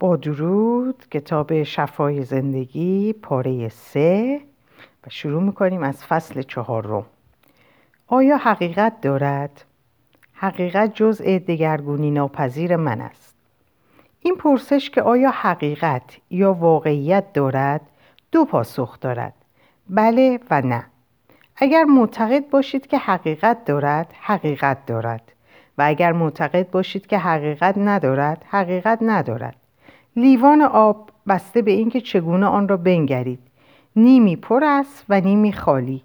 با درود کتاب شفای زندگی پاره سه و شروع می‌کنیم از فصل چهارم. آیا حقیقت دارد؟ حقیقت جزء دگرگونی ناپذیر من است. این پرسش که آیا حقیقت یا واقعیت دارد دو پاسخ دارد. بله و نه. اگر معتقد باشید که حقیقت دارد حقیقت دارد. و اگر معتقد باشید که حقیقت ندارد حقیقت ندارد. لیوان آب بسته به اینکه چگونه آن را بنگرید. نیمی پر است و نیمی خالی.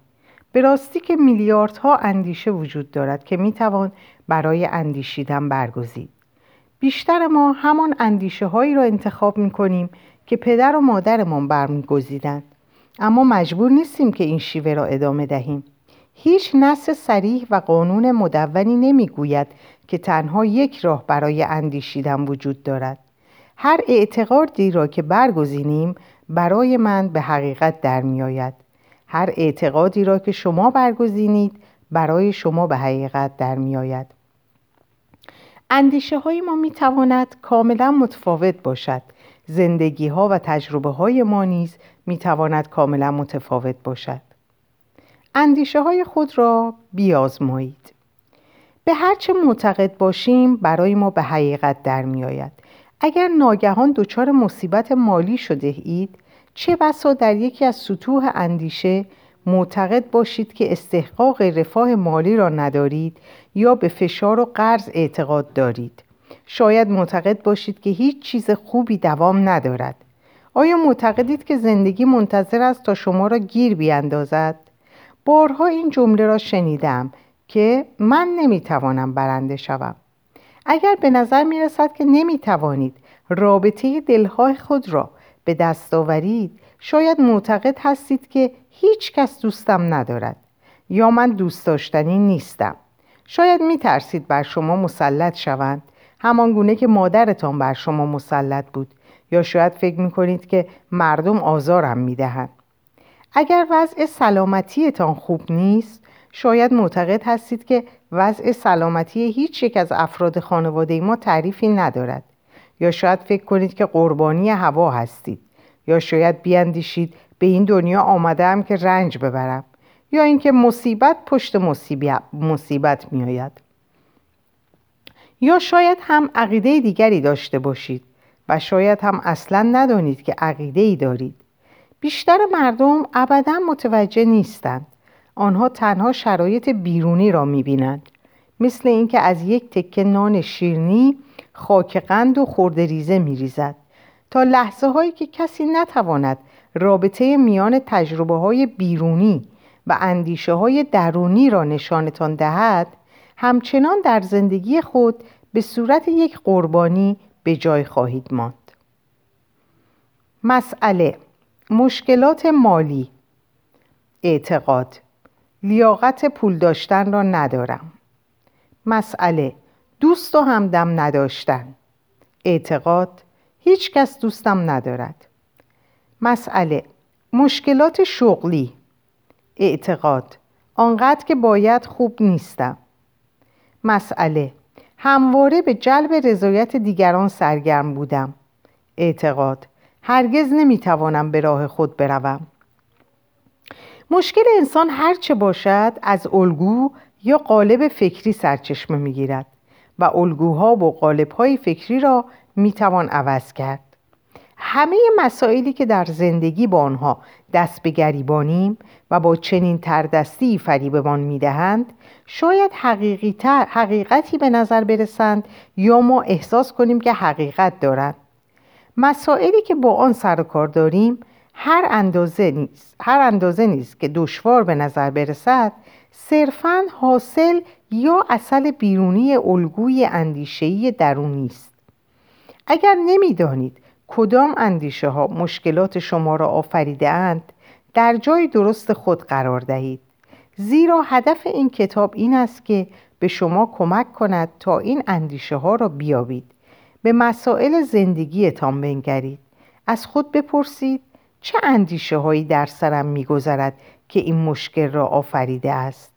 به راستی که میلیاردها اندیشه وجود دارد که می‌توان برای اندیشیدن برگزید. بیشتر ما همان اندیشه هایی را انتخاب می کنیم که پدر و مادرمان برمیگزیدند. اما مجبور نیستیم که این شیوه را ادامه دهیم. هیچ نص سریح و قانون مدونی نمی‌گوید که تنها یک راه برای اندیشیدن وجود دارد. هر اعتقادی را که برگزینیم برای من به حقیقت در می آید. هر اعتقادی را که شما برگزینید برای شما به حقیقت در می آید. اندیشه های ما می تواند کاملا متفاوت باشد زندگی ها و تجربه های ما نیز می تواند کاملا متفاوت باشد اندیشه های خود را بیازمایید به هرچه معتقد باشیم برای ما به حقیقت در می آید اگر ناگهان دچار مصیبت مالی شده اید چه بسا در یکی از سطوح اندیشه معتقد باشید که استحقاق رفاه مالی را ندارید یا به فشار و قرض اعتقاد دارید. شاید معتقد باشید که هیچ چیز خوبی دوام ندارد. آیا معتقدید که زندگی منتظر است تا شما را گیر بیاندازد بارها این جمله را شنیدم که من نمی‌توانم برنده شوم. اگر به نظر می رسد که نمی توانید رابطه دلهای خود را به دست آورید شاید معتقد هستید که هیچ کس دوستم ندارد یا من دوست داشتنی نیستم. شاید می ترسید بر شما مسلط شوند. همان گونه که مادرتان بر شما مسلط بود. یا شاید فکر می کنید که مردم آزارم می دهند. اگر وضع سلامتیتان خوب نیست شاید معتقد هستید که وضع سلامتی هیچ یک از افراد خانواده ما تعریفی ندارد. یا شاید فکر کنید که قربانی هوا هستید. یا شاید بیاندیشید به این دنیا آمدم که رنج ببرم. یا اینکه مصیبت پشت مصیبت میآید. یا شاید هم عقیده دیگری داشته باشید و شاید هم اصلا ندانید که عقیده ای دارید. بیشتر مردم ابدا متوجه نیستند. آنها تنها شرایط بیرونی را می‌بینند. مثل اینکه از یک تکه نان شیرنی خاک قند و خردریزه میریزد. تا لحظه هایی که کسی نتواند رابطه میان تجربه های بیرونی و اندیشه های درونی را نشانتان دهد همچنان در زندگی خود به صورت یک قربانی به جای خواهید ماند. مسئله مشکلات مالی. اعتقاد. لیاقت پول داشتن را ندارم. مسئله. دوست و همدم نداشتن. اعتقاد. هیچ کس دوستم ندارد. مسئله. مشکلات شغلی. اعتقاد. آنقدر که باید خوب نیستم. مسئله. همواره به جلب رضایت دیگران سرگرم بودم. اعتقاد. هرگز نمی‌توانم به راه خود بروم. مشکل انسان هرچه باشد از الگو یا قالب فکری سرچشمه می‌گیرد و الگوها و قالبهای فکری را می‌توان عوض کرد. همه مسائلی که در زندگی با آنها دست به گریبانیم و با چنین تردستی فریبمان می‌دهند شاید حقیقی حقیقتی به نظر برسند یا ما احساس کنیم که حقیقت دارند. مسائلی که با آن سر و کار داریم هر اندازه نیست هر اندازه نیست که دشوار به نظر برسد صرفا حاصل یا اصل بیرونی الگوی اندیشهی درونی است اگر نمی‌دانید کدام اندیشه ها مشکلات شما را آفریده اند در جای درست خود قرار دهید. زیرا هدف این کتاب این است که به شما کمک کند تا این اندیشه ها را بیابید. به مسائل زندگیتان بنگرید. از خود بپرسید چه اندیشه هایی در سرم میگذرد که این مشکل را آفریده است.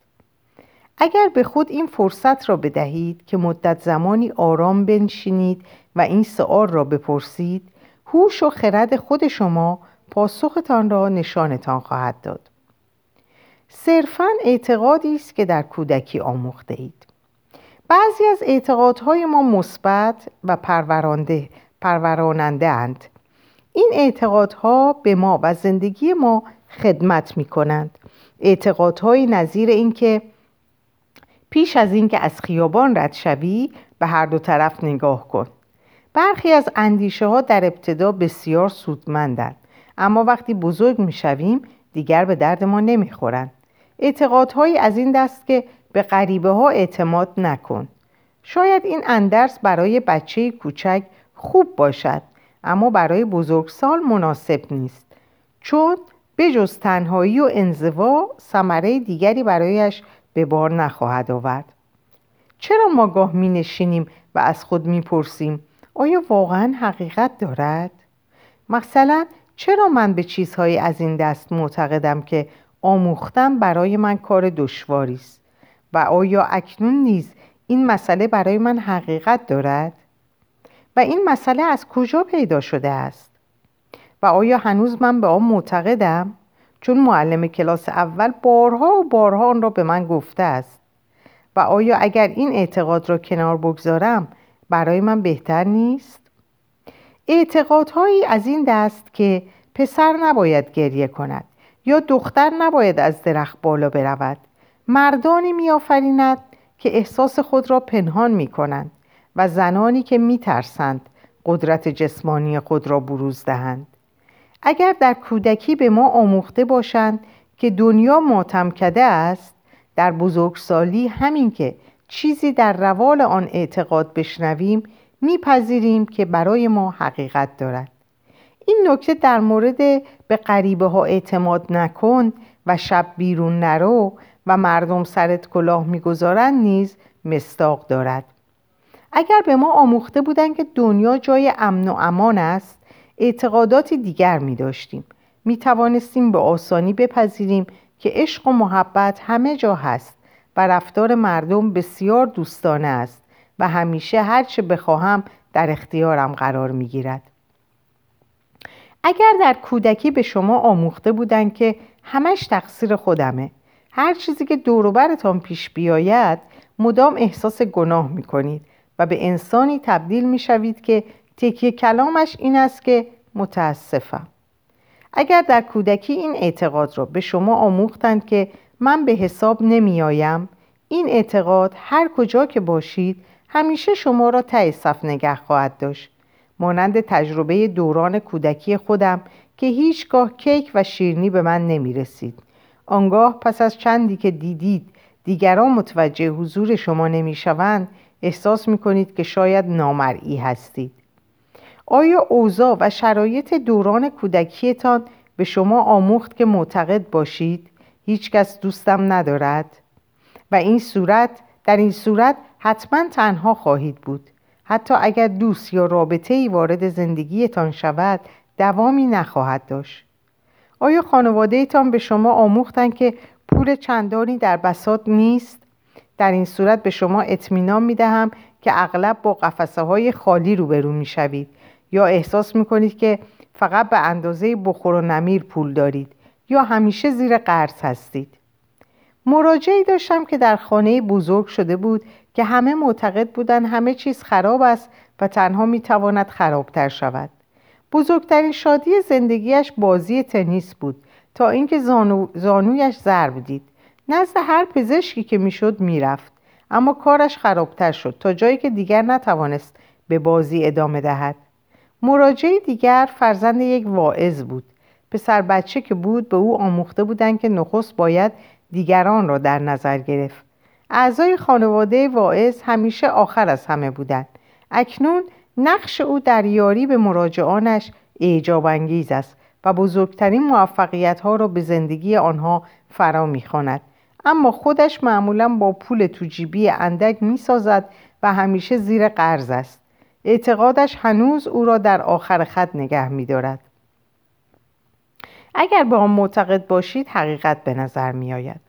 اگر به خود این فرصت را بدهید که مدت زمانی آرام بنشینید و این سؤال را بپرسید هوش و خرد خود شما پاسختان را نشانتان خواهد داد. صرفا اعتقادی است که در کودکی آموخته اید. بعضی از اعتقادهای ما مثبت و پرورانده پروراننده اند. این اعتقادها به ما و زندگی ما خدمت می کنند اعتقادهایی نظیر اینکه پیش از اینکه از خیابان رد شوی به هر دو طرف نگاه کن. برخی از اندیشه ها در ابتدا بسیار سودمندند اما وقتی بزرگ می شویم دیگر به درد ما نمی خورند اعتقادهایی از این دست که به غریبه ها اعتماد نکن. شاید این اندرس برای بچه کوچک خوب باشد اما برای بزرگسال مناسب نیست. چون بجز تنهایی و انزوا ثمره دیگری برایش به بار نخواهد آورد. چرا ما گاه می نشینیم و از خود می پرسیم آیا واقعا حقیقت دارد؟ مثلا چرا من به چیزهایی از این دست معتقدم که آموختم برای من کار دشواری است؟ و آیا اکنون نیز این مسئله برای من حقیقت دارد؟ و این مسئله از کجا پیدا شده است؟ و آیا هنوز من به آن معتقدم؟ چون معلم کلاس اول بارها و بارها آن را به من گفته است و آیا اگر این اعتقاد را کنار بگذارم برای من بهتر نیست؟ اعتقادهایی از این دست که پسر نباید گریه کند یا دختر نباید از درخت بالا برود مردانی میآفریند که احساس خود را پنهان می کنند و زنانی که می ترسند قدرت جسمانی خود را بروز دهند. اگر در کودکی به ما آموخته باشند که دنیا ماتم کده است در بزرگسالی همین که چیزی در روال آن اعتقاد بشنویم میپذیریم که برای ما حقیقت دارد. این نکته در مورد به غریبه ها اعتماد نکن و شب بیرون نرو و مردم سرت کلاه می‌گذارند نیز مستاق دارد اگر به ما آموخته بودند که دنیا جای امن و امان است اعتقاداتی دیگر می داشتیم می توانستیم به آسانی بپذیریم که عشق و محبت همه جا هست و رفتار مردم بسیار دوستانه است و همیشه هرچه بخواهم در اختیارم قرار می گیرد. اگر در کودکی به شما آموخته بودند که همش تقصیر خودمه هر چیزی که دوروبرتان پیش بیاید مدام احساس گناه می کنید و به انسانی تبدیل می شوید که تکیه کلامش این است که متاسفم. اگر در کودکی این اعتقاد را به شما آموختند که من به حساب نمیآیم این اعتقاد هر کجا که باشید همیشه شما را ته صف نگه خواهد داشت. مانند تجربه دوران کودکی خودم که هیچگاه کیک و شیرنی به من نمی رسید آنگاه پس از چندی که دیدید دیگران متوجه حضور شما نمی شوند احساس می کنید که شاید نامرئی هستید. آیا اوضاع و شرایط دوران کودکیتان به شما آموخت که معتقد باشید؟ هیچکس دوستم ندارد. و این صورت در این صورت حتما تنها خواهید بود. حتی اگر دوست یا رابطه ای وارد زندگیتان شود دوامی نخواهد داشت. آیا خانواده به شما آموختند که پول چندانی در بساط نیست؟ در این صورت به شما اطمینان می دهم که اغلب با قفسه های خالی روبرو می شوید یا احساس می کنید که فقط به اندازه بخور و نمیر پول دارید. یا همیشه زیر قرض هستید. مراجعی داشتم که در خانه بزرگ شده بود که همه معتقد بودند همه چیز خراب است و تنها می تواند خرابتر شود. بزرگترین شادی زندگیش بازی تنیس بود. تا اینکه زانو، زانویش ضرب دید. نزد هر پزشکی که می‌شد می‌رفت. اما کارش خرابتر شد تا جایی که دیگر نتوانست به بازی ادامه دهد. مراجعه دیگر فرزند یک واعظ بود. پسر بچه که بود به او آموخته بودند که نخست باید دیگران را در نظر گرفت. اعضای خانواده واعظ همیشه آخر از همه بودند. اکنون نقش او در یاری به مراجعانش اعجاب انگیز است و بزرگترین موفقیت ها را به زندگی آنها فرا می‌خواند. اما خودش معمولا با پول توجیبی اندک می‌سازد و همیشه زیر قرض است. اعتقادش هنوز او را در آخر خط نگه میدارد. اگر به آن معتقد باشید حقیقت به نظر می آید.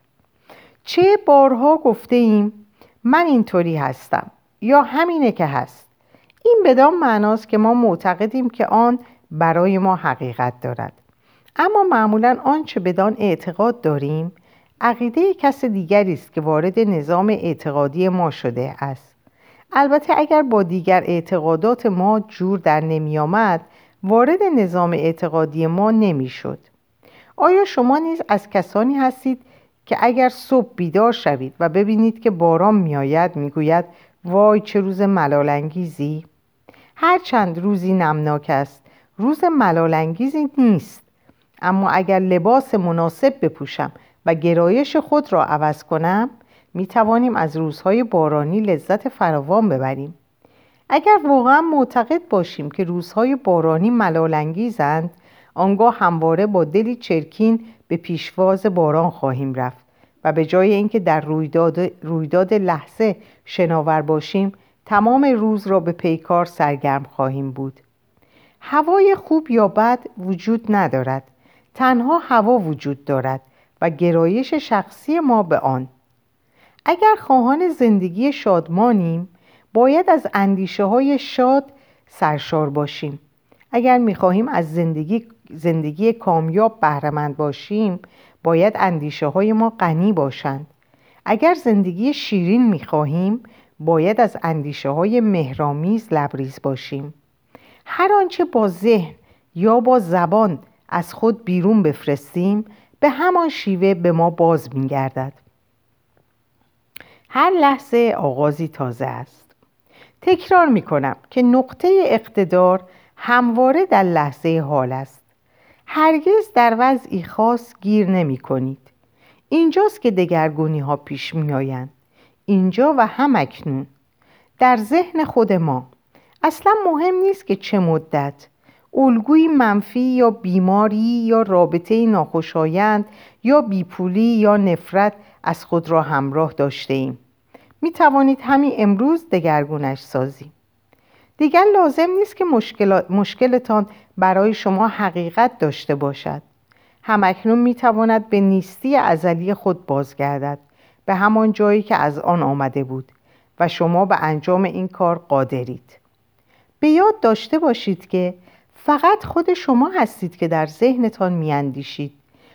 چه بارها گفته ایم من اینطوری هستم یا همینه که هست. این بدان معناست که ما معتقدیم که آن برای ما حقیقت دارد. اما معمولا آنچه بدان اعتقاد داریم عقیده کس دیگری است که وارد نظام اعتقادی ما شده است. البته اگر با دیگر اعتقادات ما جور در نمی آمد وارد نظام اعتقادی ما نمی شد. آیا شما نیز از کسانی هستید که اگر صبح بیدار شوید و ببینید که باران میآید می‌گوید وای چه روز ملالانگیزی؟ هرچند روزی نمناک است روز ملالانگیزی نیست. اما اگر لباس مناسب بپوشم و گرایش خود را عوض کنم می توانیم از روزهای بارانی لذت فراوان ببریم. اگر واقعا معتقد باشیم که روزهای بارانی ملالانگیزند آنگاه همواره با دلی چرکین به پیشواز باران خواهیم رفت و به جای اینکه در رویداد, رویداد لحظه شناور باشیم تمام روز را به پیکار سرگرم خواهیم بود. هوای خوب یا بد وجود ندارد. تنها هوا وجود دارد و گرایش شخصی ما به آن. اگر خواهان زندگی شادمانیم باید از اندیشه های شاد سرشار باشیم. اگر می‌خواهیم از زندگی, زندگی کامیاب بهرهمند باشیم باید اندیشه های ما غنی باشند. اگر زندگی شیرین می‌خواهیم باید از اندیشه های مهرامیز لبریز باشیم. هر آنچه با ذهن یا با زبان از خود بیرون بفرستیم به همان شیوه به ما باز میگردد. هر لحظه آغازی تازه است. تکرار می کنم که نقطه اقتدار همواره در لحظه حال است. هرگز در وضعی خاص گیر نمی کنید اینجاست که دگرگونی ها پیش می آیند اینجا و هم اکنون در ذهن خود ما. اصلا مهم نیست که چه مدت. الگوی منفی یا بیماری یا رابطه ناخوشایند یا بیپولی یا نفرت از خود را همراه داشته ایم. می توانید همین امروز دگرگونش سازیم. دیگر لازم نیست که مشکلتان برای شما حقیقت داشته باشد. همکنون می تواند به نیستی ازلی خود بازگردد. به همان جایی که از آن آمده بود و شما به انجام این کار قادرید. به یاد داشته باشید که فقط خود شما هستید که در ذهنتان میاندیشید.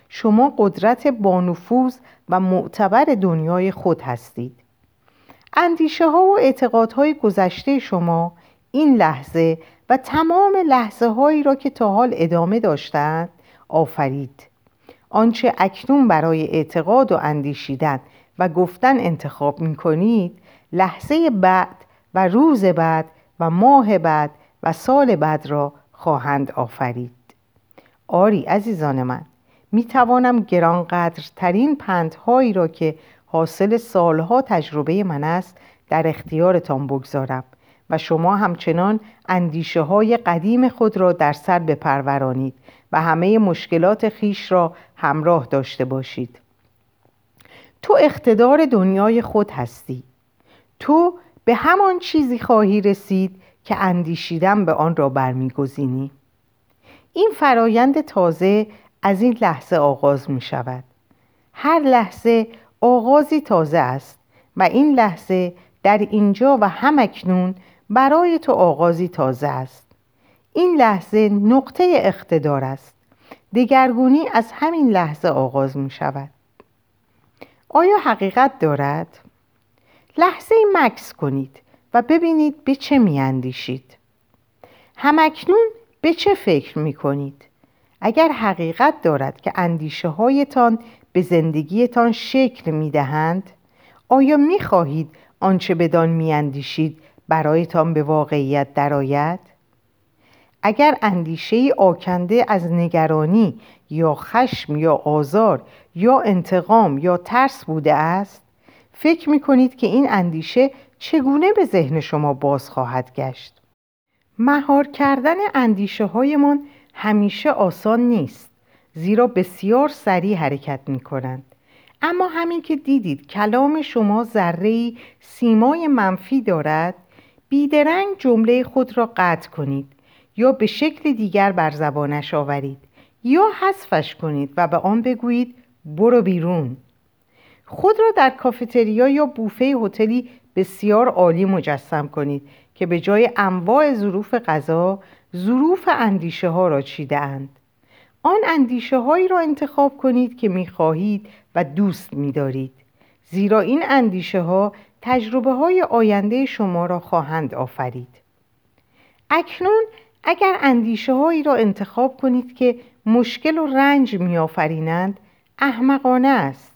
شما قدرت بانفوذ و معتبر دنیای خود هستید. اندیشه ها و اعتقادهای گذشته شما این لحظه و تمام لحظه هایی را که تا حال ادامه داشتند آفرید. آنچه اکنون برای اعتقاد و اندیشیدن و گفتن انتخاب می کنید لحظه بعد و روز بعد و ماه بعد و سال بعد را خواهند آفرید. آری عزیزان من می توانم گرانقدرترین پندهایی را که حاصل سالها تجربه من است در اختیارتان بگذارم و شما همچنان اندیشه های قدیم خود را در سر بپرورانید و همه مشکلات خیش را همراه داشته باشید. تو اقتدار دنیای خود هستی. تو به همان چیزی خواهی رسید که اندیشیدن به آن را برمیگزینی. این فرایند تازه از این لحظه آغاز می شود هر لحظه آغازی تازه است و این لحظه در اینجا و همکنون برای تو آغازی تازه است. این لحظه نقطه اقتدار است. دگرگونی از همین لحظه آغاز می شود آیا حقیقت دارد؟ لحظه مکس کنید و ببینید به چه می اندیشید همکنون به چه فکر می کنید؟ اگر حقیقت دارد که اندیشه هایتان به زندگیتان شکل می دهند آیا می خواهید آنچه بدان می اندیشید برایتان به واقعیت درآید؟ اگر اندیشه آکنده از نگرانی یا خشم یا آزار یا انتقام یا ترس بوده است فکر می کنید که این اندیشه چگونه به ذهن شما باز خواهد گشت؟ مهار کردن اندیشه هایمان همیشه آسان نیست زیرا بسیار سریع حرکت می کنند اما همین که دیدید کلام شما ذره سیمای منفی دارد بیدرنگ جمله خود را قطع کنید. یا به شکل دیگر بر زبانش آورید یا حذفش کنید و به آن بگویید برو بیرون خود را در کافتریا یا بوفه هتلی بسیار عالی مجسم کنید که به جای انواع ظروف غذا ظروف اندیشه ها را چیده اند. آن اندیشه هایی را انتخاب کنید که می خواهید و دوست می دارید. زیرا این اندیشه ها تجربه های آینده شما را خواهند آفرید. اکنون اگر اندیشه هایی را انتخاب کنید که مشکل و رنج می آفرینند احمقانه است.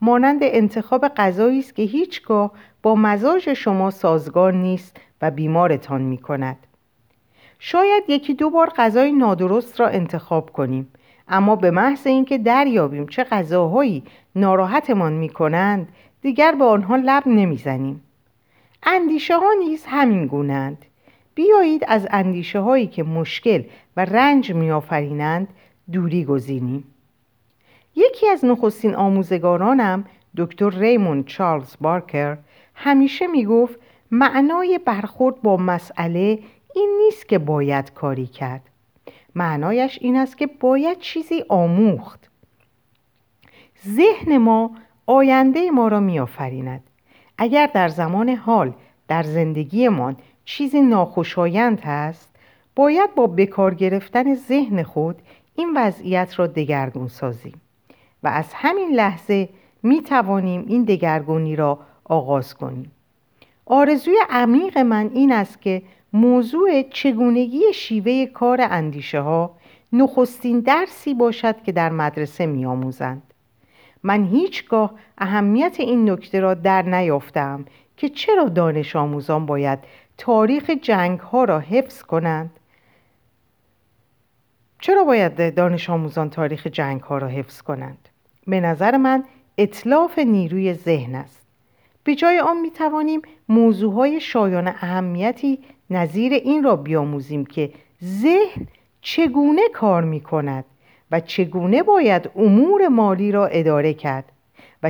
مانند انتخاب غذایی است که هیچگاه با مزاج شما سازگار نیست و بیمارتان می کند. شاید یکی دو بار غذای نادرست را انتخاب کنیم اما به محض اینکه دریابیم چه غذاهایی ناراحتمان می کنند دیگر به آنها لب نمی‌زنیم. اندیشه ها نیز همین گونند. بیایید از اندیشه هایی که مشکل و رنج میآفرینند دوری گزینیم. یکی از نخستین آموزگارانم دکتر ریمون چارلز بارکر همیشه می‌گفت معنای برخورد با مسئله این نیست که باید کاری کرد. معنایش این است که باید چیزی آموخت. ذهن ما آینده ما را میآفریند. اگر در زمان حال در زندگیمان چیزی ناخوشایند هست باید با بکار گرفتن ذهن خود این وضعیت را دگرگون سازیم و از همین لحظه می توانیم این دگرگونی را آغاز کنیم آرزوی عمیق من این است که موضوع چگونگی شیوه کار اندیشه ها نخستین درسی باشد که در مدرسه می آموزند. من هیچگاه اهمیت این نکته را در نیافتم که چرا دانش آموزان باید تاریخ جنگ ها را حفظ کنند؟ چرا باید دانش آموزان تاریخ جنگ ها را حفظ کنند؟ به نظر من اطلاف نیروی ذهن است. به جای آن می توانیم موضوع های شایان اهمیتی نظیر این را بیاموزیم که ذهن چگونه کار می کند و چگونه باید امور مالی را اداره کرد.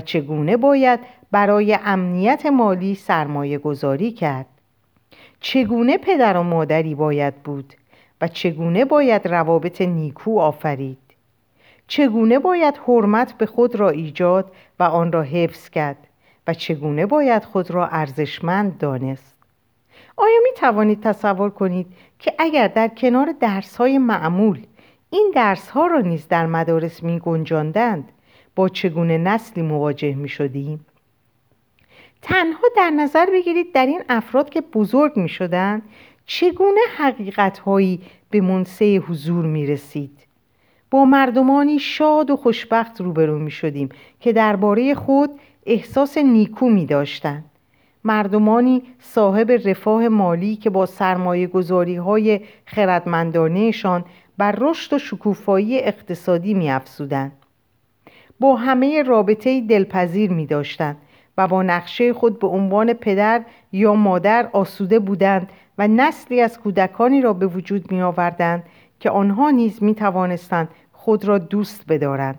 چگونه باید برای امنیت مالی سرمایه گذاری کرد؟ چگونه پدر و مادری باید بود و چگونه باید روابط نیکو آفرید؟ چگونه باید حرمت به خود را ایجاد و آن را حفظ کرد و چگونه باید خود را ارزشمند دانست؟ آیا می توانید تصور کنید که اگر در کنار درس های معمول این درس ها را نیز در مدارس می گنجاندند با چگونه نسلی مواجه می شدیم؟ تنها در نظر بگیرید در این افراد که بزرگ می شدند چگونه حقیقت هایی به منصه حضور می رسید با مردمانی شاد و خوشبخت روبرو می شدیم که درباره خود احساس نیکو می داشتند مردمانی صاحب رفاه مالی که با سرمایه گذاری های خردمندانهشان بر رشد و شکوفایی اقتصادی می افسودن. با همه رابطه دلپذیر می داشتن و با نقشه خود به عنوان پدر یا مادر آسوده بودند و نسلی از کودکانی را به وجود می آوردند که آنها نیز می توانستند خود را دوست بدارند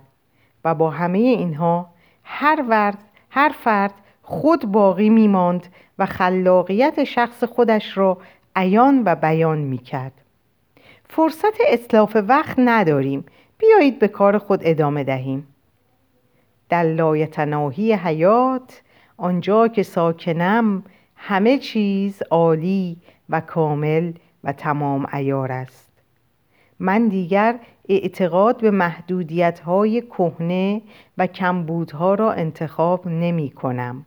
و با همه اینها هر, ورد، هر فرد خود باقی می ماند و خلاقیت شخص خودش را عیان و بیان می کرد. فرصت اطلاف وقت نداریم بیایید به کار خود ادامه دهیم در لایتناهی حیات آنجا که ساکنم همه چیز عالی و کامل و تمام ایار است. من دیگر اعتقاد به محدودیت های کهنه و کمبودها را انتخاب نمی کنم.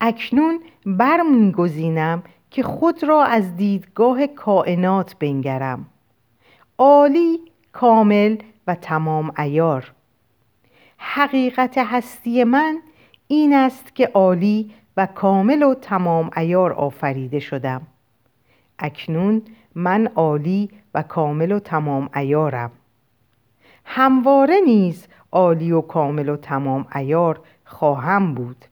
اکنون برمیگزینم که خود را از دیدگاه کائنات بنگرم. عالی کامل و تمام ایار حقیقت هستی من این است که عالی و کامل و تمام ایار آفریده شدم. اکنون من عالی و کامل و تمام ایارم همواره نیز عالی و کامل و تمام ایار خواهم بود.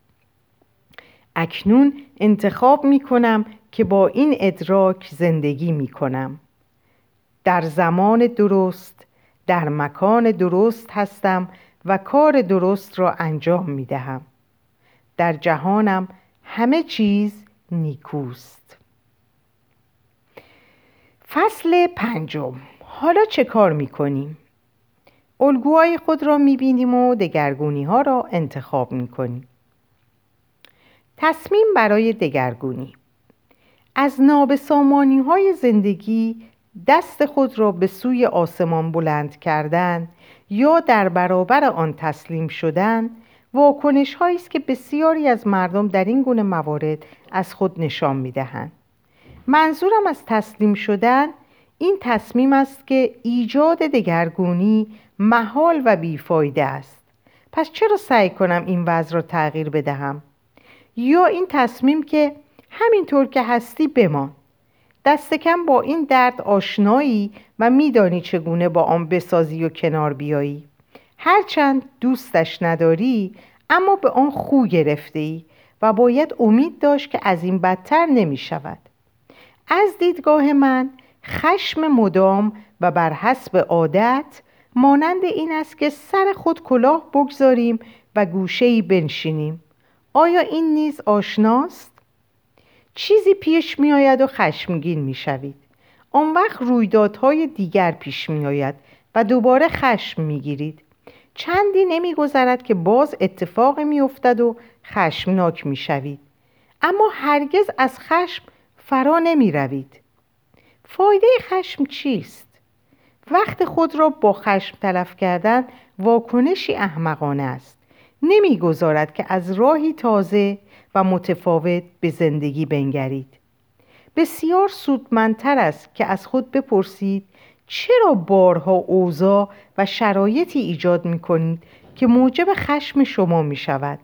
اکنون انتخاب می کنم که با این ادراک زندگی می کنم. در زمان درست در مکان درست هستم و کار درست را انجام می دهم در جهانم همه چیز نیکوست. فصل پنجم. حالا چه کار می کنیم؟ الگوهای خود را می بینیم و دگرگونی ها را انتخاب می کنیم تصمیم برای دگرگونی. از نابسامانی های زندگی دست خود را به سوی آسمان بلند کردن یا در برابر آن تسلیم شدن واکنش است که بسیاری از مردم در این گونه موارد از خود نشان می دهند. منظورم از تسلیم شدن این تصمیم است که ایجاد دگرگونی محال و بیفایده است. پس چرا سعی کنم این وضع را تغییر بدهم؟ یا این تصمیم که همینطور که هستی بمان. دست کم با این درد آشنایی و میدانی چگونه با آن بسازی و کنار بیایی. هرچند دوستش نداری اما به آن خو گرفته ای و باید امید داشت که از این بدتر نمی شود از دیدگاه من خشم مدام و بر حسب عادت مانند این است که سر خود کلاه بگذاریم و گوشه‌ای بنشینیم. آیا این نیز آشناست؟ چیزی پیش می آید و خشمگین می شوید. آن وقت رویدادهای دیگر پیش می آید و دوباره خشم می گیرید. چندی نمی گذرد که باز اتفاق می افتد و خشمناک می شوید. اما هرگز از خشم فرا نمی روید. فایده خشم چیست؟ وقت خود را با خشم تلف کردن واکنشی احمقانه است. نمی‌گذارد که از راهی تازه و متفاوت به زندگی بنگرید. بسیار سودمندتر است که از خود بپرسید چرا بارها اوضاع و شرایطی ایجاد می کنید که موجب خشم شما می شود؟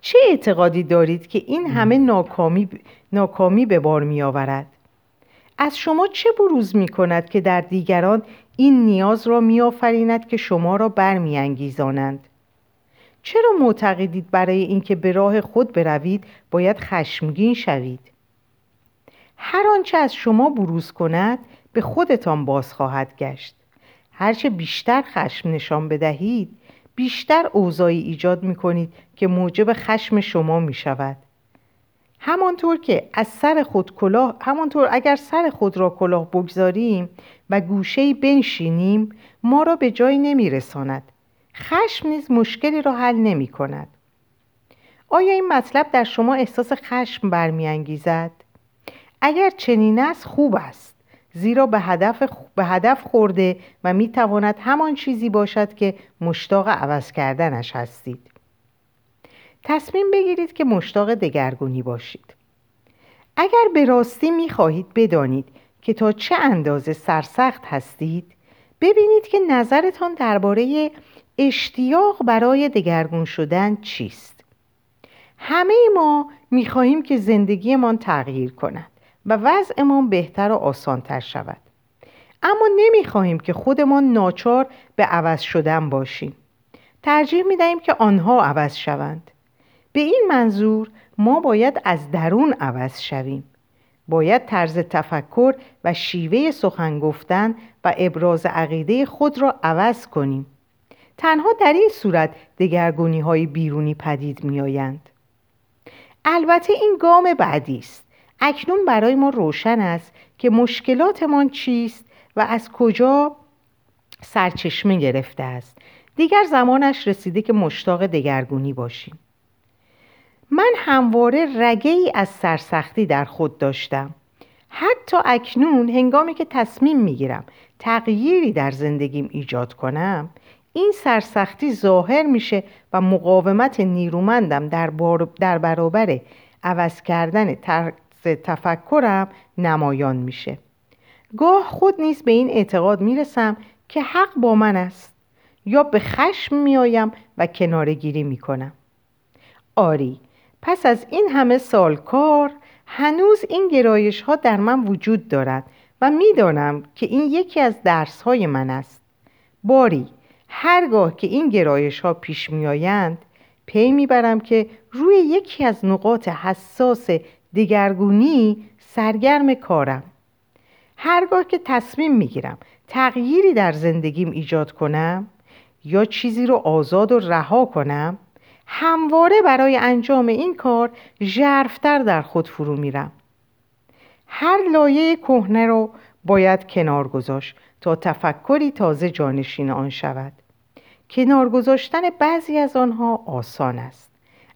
چه اعتقادی دارید که این همه ناکامی, ناکامی به بار می آورد؟ از شما چه بروز می کند که در دیگران این نیاز را می که شما را برمیانگیزانند؟ چرا معتقدید برای اینکه به راه خود بروید باید خشمگین شوید؟ هر آنچه از شما بروز کند به خودتان باز خواهد گشت. هرچه بیشتر خشم نشان بدهید بیشتر اوضاعی ایجاد می کنید که موجب خشم شما می شود. همانطور که از سر خود کلاه همانطور اگر سر خود را کلاه بگذاریم و گوشهی بنشینیم ما را به جایی نمی رساند. خشم نیز مشکلی را حل نمی کند. آیا این مطلب در شما احساس خشم برمیانگیزد؟ اگر چنین است خوب است زیرا به هدف, به هدف خورده و می تواند همان چیزی باشد که مشتاق عوض کردنش هستید. تصمیم بگیرید که مشتاق دگرگونی باشید اگر به راستی می خواهید بدانید که تا چه اندازه سرسخت هستید ببینید که نظرتان درباره اشتیاق برای دگرگون شدن چیست؟ همه ما می خواهیم که زندگیمان تغییر کند و وضعمان بهتر و آسانتر شود. اما نمی خواهیم که خودمان ناچار به عوض شدن باشیم. ترجیح می دهیم که آنها عوض شوند. به این منظور ما باید از درون عوض شویم. باید طرز تفکر و شیوه سخن گفتن و ابراز عقیده خود را عوض کنیم. تنها در این صورت دگرگونی های بیرونی پدید می آیند. البته این گام بعدی است. اکنون برای ما روشن است که مشکلاتمان چیست و از کجا سرچشمه گرفته است. دیگر زمانش رسیده که مشتاق دگرگونی باشیم. من همواره رگه ای از سرسختی در خود داشتم. حتی اکنون هنگامی که تصمیم می‌گیرم تغییری در زندگیم ایجاد کنم این سرسختی ظاهر میشه و مقاومت نیرومندم در, در برابر عوض کردن طرز تفکرم نمایان میشه. گاه خود نیز به این اعتقاد می‌رسم که حق با من است یا به خشم میآیم و کنارگیری می‌کنم. آری پس از این همه سال کار هنوز این گرایش ها در من وجود دارد و می‌دانم که این یکی از درس های من است. باری هرگاه که این گرایش ها پیش می آیند پی می‌برم که روی یکی از نقاط حساس دگرگونی سرگرم کارم. هرگاه که تصمیم می‌گیرم تغییری در زندگیم ایجاد کنم یا چیزی رو آزاد و رها کنم همواره برای انجام این کار ژرفتر در خود فرو میرم. هر لایه کهنه رو باید کنار گذاشت تا تفکری تازه جانشین آن شود. کنار گذاشتن بعضی از آنها آسان است.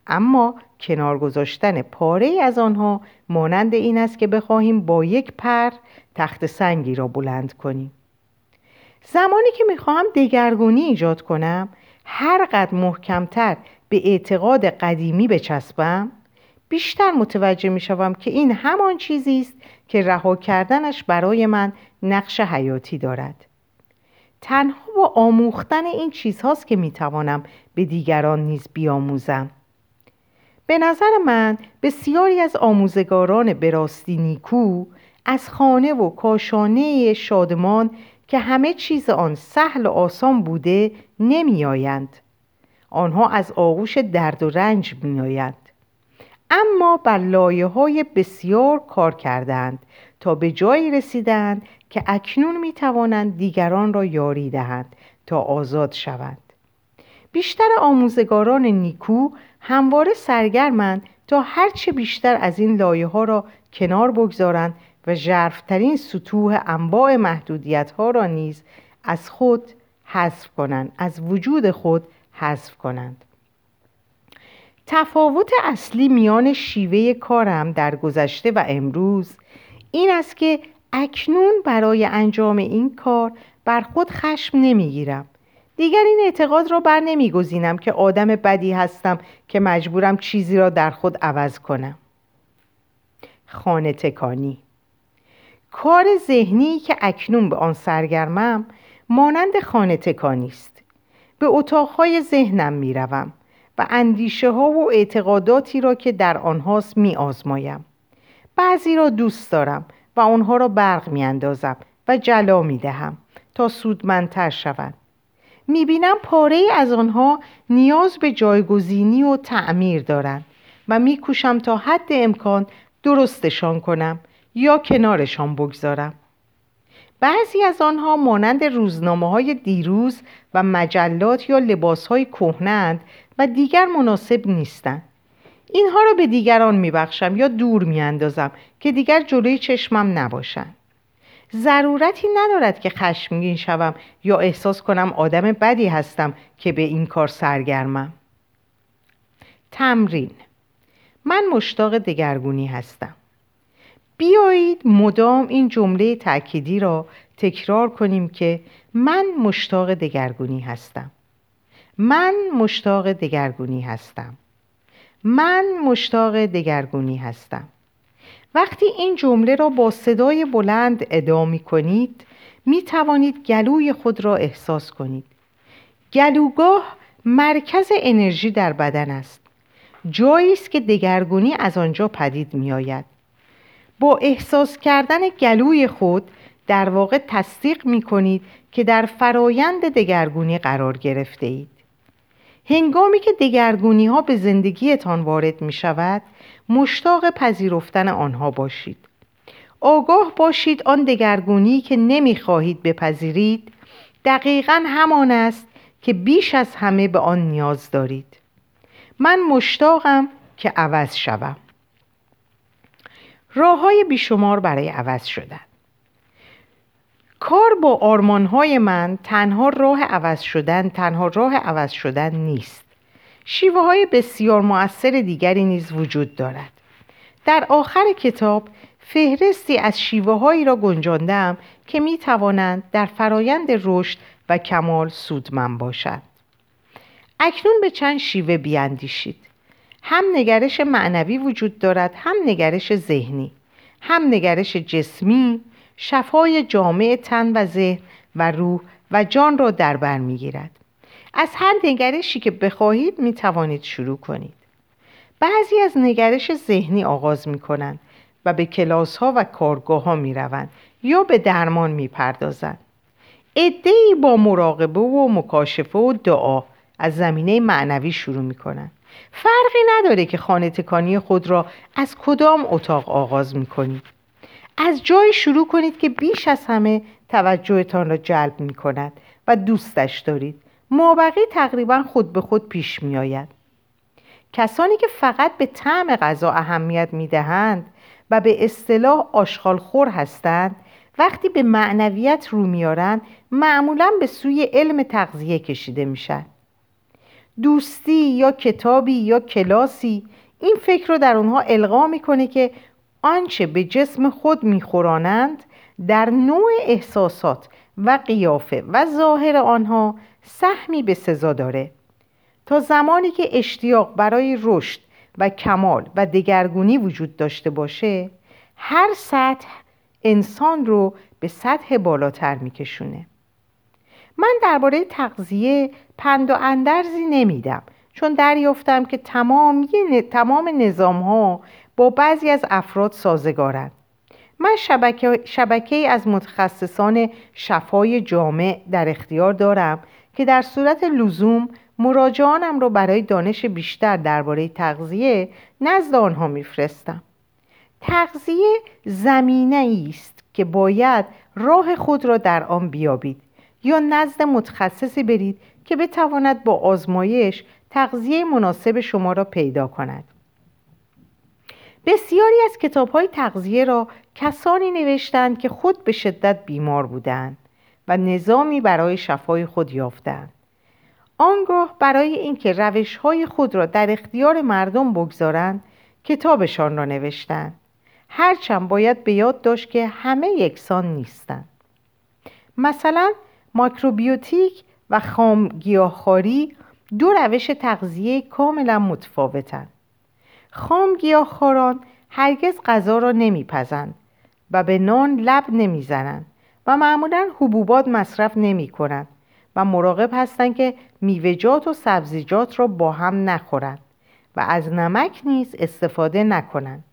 اما کنار گذاشتن پاره از آنها مانند این است که بخواهیم با یک پر تخت سنگی را بلند کنیم. زمانی که می‌خواهم دگرگونی ایجاد کنم هر قد محکمتر به اعتقاد قدیمی بچسبم بیشتر متوجه می‌شوم که این همان چیزی است که رها کردنش برای من نقش حیاتی دارد. تنها با آموختن این چیزهاست که می‌توانم به دیگران نیز بیاموزم. به نظر من بسیاری از آموزگاران براستی نیکو از خانه و کاشانه شادمان که همه چیز آن سهل و آسان بوده نمیآیند. آنها از آغوش درد و رنج میآیند. اما بر لایه های بسیار کار کردند تا به جایی رسیدند که اکنون می توانند دیگران را یاری دهند تا آزاد شوند. بیشتر آموزگاران نیکو همواره سرگرمند تا هرچه بیشتر از این لایه ها را کنار بگذارند و ژرفترین سطوح انواع محدودیت ها را نیز از خود حذف کنند از وجود خود حذف کنند. تفاوت اصلی میان شیوه کارم در گذشته و امروز این است که اکنون برای انجام این کار بر خود خشم نمی‌گیرم. دیگر این اعتقاد را بر نمیگزینم که آدم بدی هستم که مجبورم چیزی را در خود عوض کنم. خانه تکانی. کار ذهنی که اکنون به آن سرگرمم مانند خانه تکانی است. به اتاقهای ذهنم می‌روم و اندیشه ها و اعتقاداتی را که در آنهاست می آزمایم. بعضی را دوست دارم و آنها را برق می اندازم و جلا می دهم تا سودمندتر شوند. می بینم پاره از آنها نیاز به جایگزینی و تعمیر دارند و می کوشم تا حد امکان درستشان کنم یا کنارشان بگذارم. بعضی از آنها مانند روزنامه های دیروز و مجلات یا لباس های و دیگر مناسب نیستند. اینها را به دیگران میبخشم یا دور میاندازم که دیگر جلوی چشمم نباشند. ضرورتی ندارد که خشمگین شوم یا احساس کنم آدم بدی هستم که به این کار سرگرمم. تمرین من مشتاق دگرگونی هستم. بیایید مدام این جمله تأکیدی را تکرار کنیم که من مشتاق دگرگونی هستم من مشتاق دگرگونی هستم من مشتاق دگرگونی هستم. وقتی این جمله را با صدای بلند ادامه کنید می توانید گلوی خود را احساس کنید. گلوگاه مرکز انرژی در بدن است. جایی است که دگرگونی از آنجا پدید می آید. با احساس کردن گلوی خود در واقع تصدیق می کنید که در فرایند دگرگونی قرار گرفته اید. هنگامی که دگرگونی ها به زندگیتان وارد می شود مشتاق پذیرفتن آنها باشید. آگاه باشید آن دگرگونی که نمی خواهید بپذیرید دقیقا همان است که بیش از همه به آن نیاز دارید. من مشتاقم که عوض شوم. راه های بیشمار برای عوض شدن کار با آرمان های من تنها راه عوض شدن تنها راه عوض شدن نیست. شیوه های بسیار مؤثر دیگری نیز وجود دارد. در آخر کتاب فهرستی از شیوه هایی را گنجاندم که می توانند در فرایند رشد و کمال سودمند باشند. اکنون به چند شیوه بیاندیشید. هم نگرش معنوی وجود دارد هم نگرش ذهنی هم نگرش جسمی شفای جامع تن و ذهن و روح و جان را در بر می‌گیرد. از هر نگرشی که بخواهید می توانید شروع کنید. بعضی از نگرش ذهنی آغاز می کنند و به کلاس ها و کارگاه ها می روند یا به درمان می پردازند با مراقبه و مکاشفه و دعا از زمینه معنوی شروع می کنند فرقی نداره که خانه تکانی خود را از کدام اتاق آغاز می کنید. از جای شروع کنید که بیش از همه توجهتان را جلب می کند و دوستش دارید. مابقی تقریبا خود به خود پیش می آید. کسانی که فقط به طعم غذا اهمیت می دهند و به اصطلاح آشغالخور هستند وقتی به معنویت رو میارند معمولا به سوی علم تغذیه کشیده میشن دوستی یا کتابی یا کلاسی این فکر رو در اونها القا می‌کنه که آنچه به جسم خود میخورانند در نوع احساسات و قیافه و ظاهر آنها سهمی به سزا داره. تا زمانی که اشتیاق برای رشد و کمال و دگرگونی وجود داشته باشه هر سطح انسان رو به سطح بالاتر میکشونه. من درباره تغذیه پند و اندرزی نمیدم چون دریافتم که تمام, تمام نظام ها با بعضی از افراد سازگارند. من شبکه, شبکه از متخصصان شفای جامع در اختیار دارم که در صورت لزوم مراجعانم را برای دانش بیشتر درباره تغذیه نزد آنها میفرستم. تغذیه زمینه است که باید راه خود را در آن بیابید یا نزد متخصصی برید که بتواند با آزمایش تغذیه مناسب شما را پیدا کند. بسیاری از کتاب های تغذیه را کسانی نوشتند که خود به شدت بیمار بودند و نظامی برای شفای خود یافتند. آنگاه برای اینکه روش های خود را در اختیار مردم بگذارند کتابشان را نوشتند. هرچند باید به یاد داشت که همه یکسان نیستند. مثلا ماکروبیوتیک و خام گیاهخواری دو روش تغذیه کاملا متفاوتند. خام گیاهخواران هرگز غذا را نمیپزند و به نان لب نمی‌زنند و معمولا حبوبات مصرف نمی کنند و مراقب هستند که میوهجات و سبزیجات را با هم نخورند و از نمک نیز استفاده نکنند.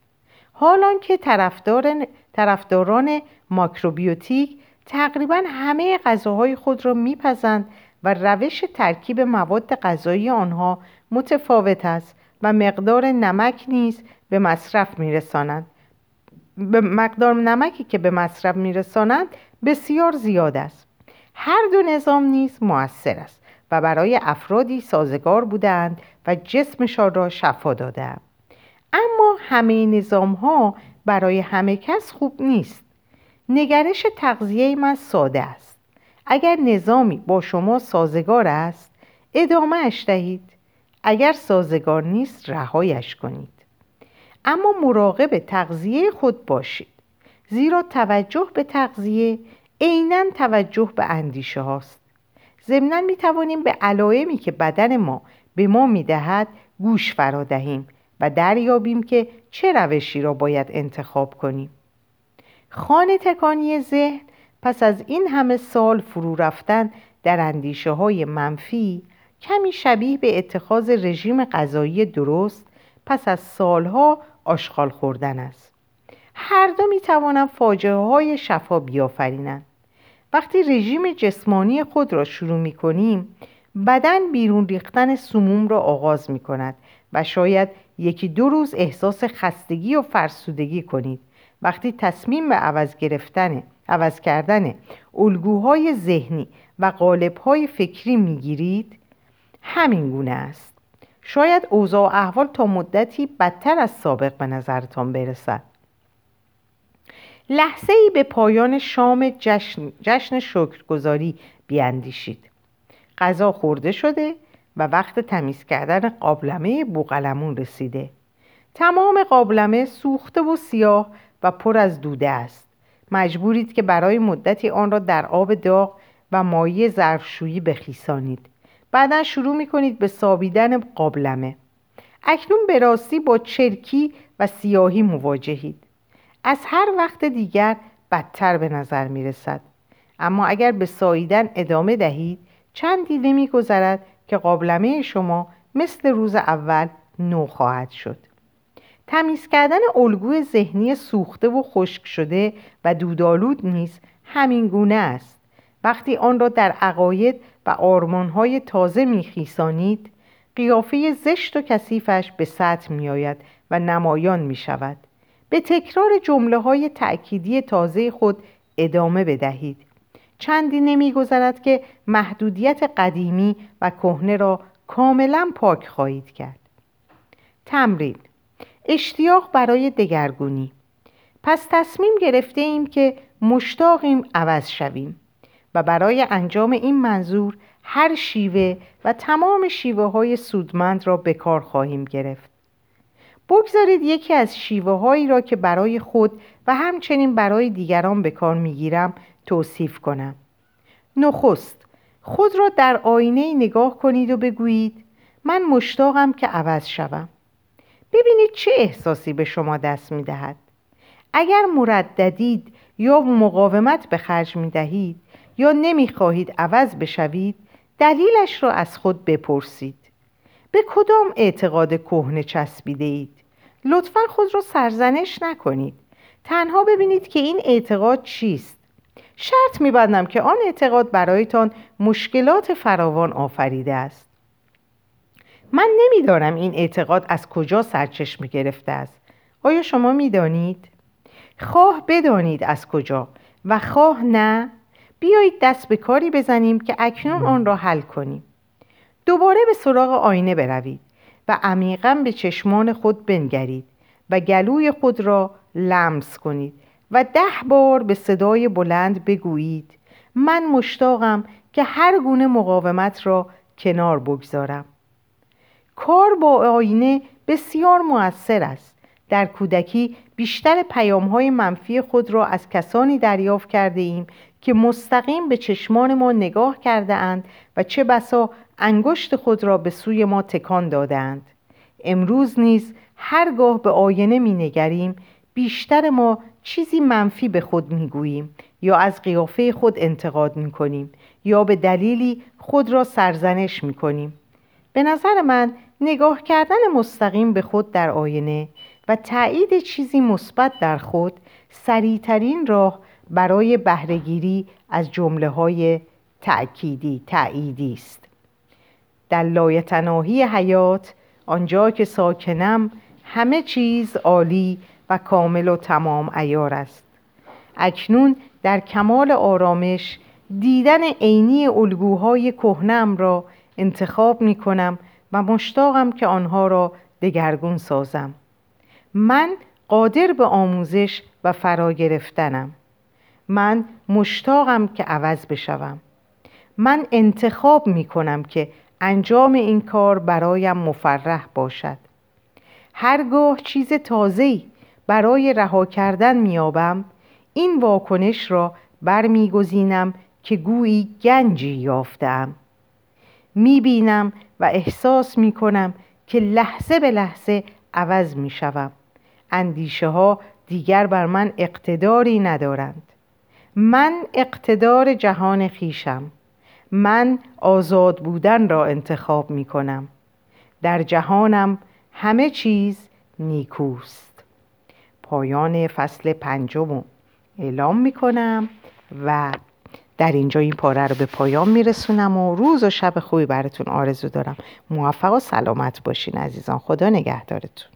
حالان که طرفدار طرفداران ماکروبیوتیک تقریبا همه غذاهای خود را میپزند و روش ترکیب مواد غذایی آنها متفاوت است و مقدار نمک نیز به مصرف میرسانند به مقدار نمکی که به مصرف میرسانند بسیار زیاد است. هر دو نظام نیز موثر است و برای افرادی سازگار بودند و جسمشان را شفا دادند اما همه نظام ها برای همه کس خوب نیست. نگرش تغذیه من ساده است. اگر نظامی با شما سازگار است ادامه اش دهید. اگر سازگار نیست رهایش کنید. اما مراقب تغذیه خود باشید. زیرا توجه به تغذیه عینا توجه به اندیشه هاست. ضمنا می توانیم به علائمی که بدن ما به ما می دهد گوش فرا دهیم و دریابیم که چه روشی را باید انتخاب کنیم. خانه تکانی ذهن پس از این همه سال فرو رفتن در اندیشه های منفی کمی شبیه به اتخاذ رژیم غذایی درست پس از سالها آشغال خوردن است. هر دو می توانند فاجعه های شفا بیافرینند. وقتی رژیم جسمانی خود را شروع می کنیم بدن بیرون ریختن سموم را آغاز می کند و شاید یکی دو روز احساس خستگی و فرسودگی کنید. وقتی تصمیم به عوض گرفتن عوض کردن الگوهای ذهنی و قالبهای فکری می‌گیرید همین گونه است. شاید اوضاع و احوال تا مدتی بدتر از سابق به نظرتان برسد. لحظه ای به پایان شام جشن, جشن شکرگزاری بیاندیشید. غذا خورده شده و وقت تمیز کردن قابلمه بوقلمون رسیده. تمام قابلمه سوخته و سیاه و پر از دوده است. مجبورید که برای مدتی آن را در آب داغ و مایع ظرفشویی بخیسانید. بعدا شروع می کنید به سابیدن قابلمه. اکنون به راستی با چرکی و سیاهی مواجهید. از هر وقت دیگر بدتر به نظر می رسد اما اگر به ساییدن ادامه دهید چندی نمی گذرد که قابلمه شما مثل روز اول نو خواهد شد. تمیز کردن الگوی ذهنی سوخته و خشک شده و دودالود نیز همین گونه است. وقتی آن را در عقاید و آرمانهای تازه میخیسانید قیافه زشت و کثیفش به سطح میآید و نمایان می شود به تکرار جمله های تأکیدی تازه خود ادامه بدهید. چندی نمیگذرد که محدودیت قدیمی و کهنه را کاملا پاک خواهید کرد. تمرین اشتیاق برای دگرگونی. پس تصمیم گرفته ایم که مشتاقیم عوض شویم. و برای انجام این منظور هر شیوه و تمام شیوه های سودمند را به کار خواهیم گرفت. بگذارید یکی از شیوه هایی را که برای خود و همچنین برای دیگران به کار می‌گیرم توصیف کنم. نخست خود را در آینه نگاه کنید و بگویید من مشتاقم که عوض شوم. ببینید چه احساسی به شما دست می دهد اگر مرددید یا مقاومت به خرج می دهید یا نمی خواهید عوض بشوید دلیلش را از خود بپرسید. به کدام اعتقاد کهنه چسبیده اید؟ لطفا خود را سرزنش نکنید. تنها ببینید که این اعتقاد چیست. شرط میبندم که آن اعتقاد برایتان مشکلات فراوان آفریده است. من نمی‌دانم این اعتقاد از کجا سرچشمه گرفته است. آیا شما می‌دانید؟ خواه بدانید از کجا و خواه نه؟ بیایید دست به کاری بزنیم که اکنون آن را حل کنیم. دوباره به سراغ آینه بروید و عمیقا به چشمان خود بنگرید و گلوی خود را لمس کنید و ده بار به صدای بلند بگویید من مشتاقم که هر گونه مقاومت را کنار بگذارم. کار با آینه بسیار موثر است. در کودکی بیشتر پیام های منفی خود را از کسانی دریافت کرده ایم که مستقیم به چشمان ما نگاه کرده اند و چه بسا انگشت خود را به سوی ما تکان دادند امروز نیز هرگاه به آینه می نگریم بیشتر ما چیزی منفی به خود می گوییم یا از قیافه خود انتقاد می کنیم یا به دلیلی خود را سرزنش می کنیم به نظر من نگاه کردن مستقیم به خود در آینه و تایید چیزی مثبت در خود سریعترین راه برای بهرهگیری از جمله های تأکیدی تأییدی است. در لایتناهی حیات آنجا که ساکنم همه چیز عالی و کامل و تمام ایار است. اکنون در کمال آرامش دیدن عینی الگوهای کهنم را انتخاب می کنم و مشتاقم که آنها را دگرگون سازم. من قادر به آموزش و فرا گرفتنم. من مشتاقم که عوض بشوم. من انتخاب می کنم که انجام این کار برایم مفرح باشد. هرگاه چیز تازه‌ای برای رها کردن میابم این واکنش را برمیگزینم که گویی گنجی یافتم می‌بینم و احساس می‌کنم که لحظه به لحظه عوض می‌شوم. اندیشه ها دیگر بر من اقتداری ندارند. من اقتدار جهان خیشم من آزاد بودن را انتخاب می کنم در جهانم همه چیز نیکوست. پایان فصل پنجم اعلام می کنم و در اینجا این پاره رو به پایان میرسونم و روز و شب خوبی براتون آرزو دارم. موفق و سلامت باشین عزیزان. خدا نگهدارتون.